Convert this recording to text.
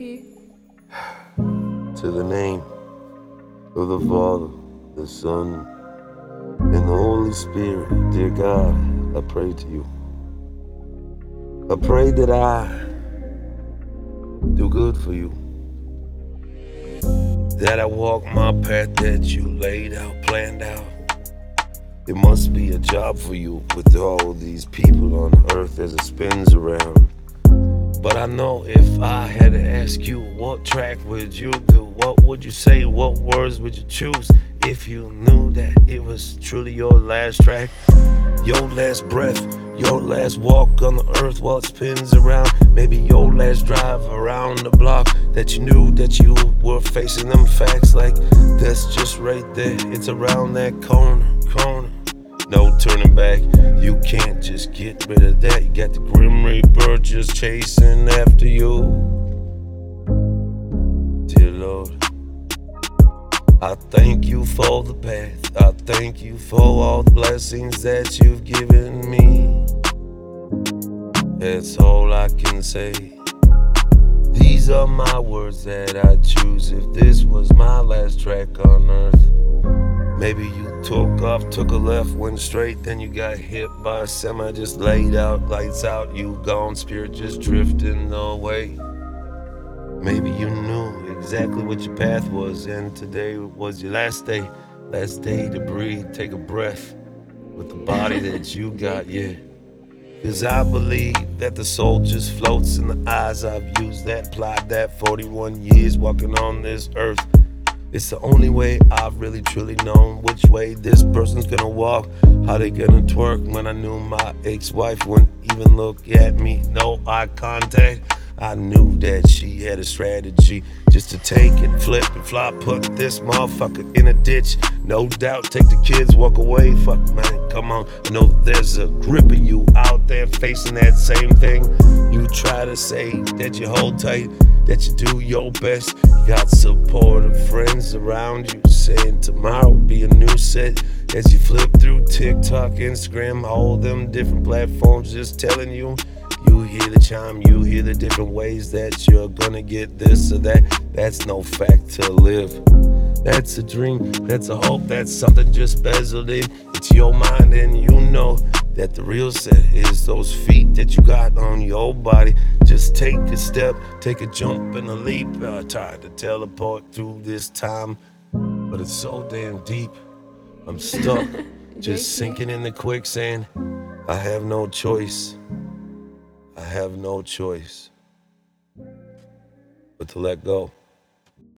To the name of the Father, the Son, and the Holy Spirit, dear God, I pray to you. I pray that I do good for you. That I walk my path that you laid out, planned out. It must be a job for you with all these people on earth as it spins around. But I know if I had to ask you, what track would you do? What would you say? What words would you choose? If you knew that it was truly your last track, your last breath, your last walk on the earth while it spins around. Maybe your last drive around the block that you knew that you were facing them facts like that's just right there. It's around that corner, corner. No turning back. You can't just get rid of that. You got the Grim Reaper just chasing after you. Dear Lord, I thank you for the path. I thank you for all the blessings that you've given me. That's all I can say. These are my words that I choose. If this was my last track on earth, maybe you took off, took a left, went straight, then you got hit by a semi, just laid out, lights out, you gone, spirit just drifting away. Maybe you knew exactly what your path was, and today was your last day, last day to breathe, take a breath with the body that you got, yeah. Cause I believe that the soul just floats in the eyes. I've used that, applied that 41 years walking on this earth. It's the only way I've really truly known which way this person's gonna walk, how they gonna twerk. When I knew my ex wife wouldn't even look at me, no eye contact. I knew that she had a strategy just to take and flip and flop, put this motherfucker in a ditch. No doubt, take the kids, walk away. Fuck, man, come on. I know there's a grip of you out there facing that same thing. You try to say that you hold tight, that you do your best. You got supportive friends around you saying tomorrow will be a new set. As you flip through TikTok, Instagram, all them different platforms, just telling you. You hear the chime, you hear the different ways that you're gonna get this or that. That's no fact to live. That's a dream, that's a hope, that's something just bezeled in. It's your mind, and you know that the real set is those feet that you got on your body. Just take a step, take a jump and a leap. I tried to teleport through this time, but it's so damn deep. I'm stuck, just sinking in the quicksand. I have no choice. I have no choice but to let go.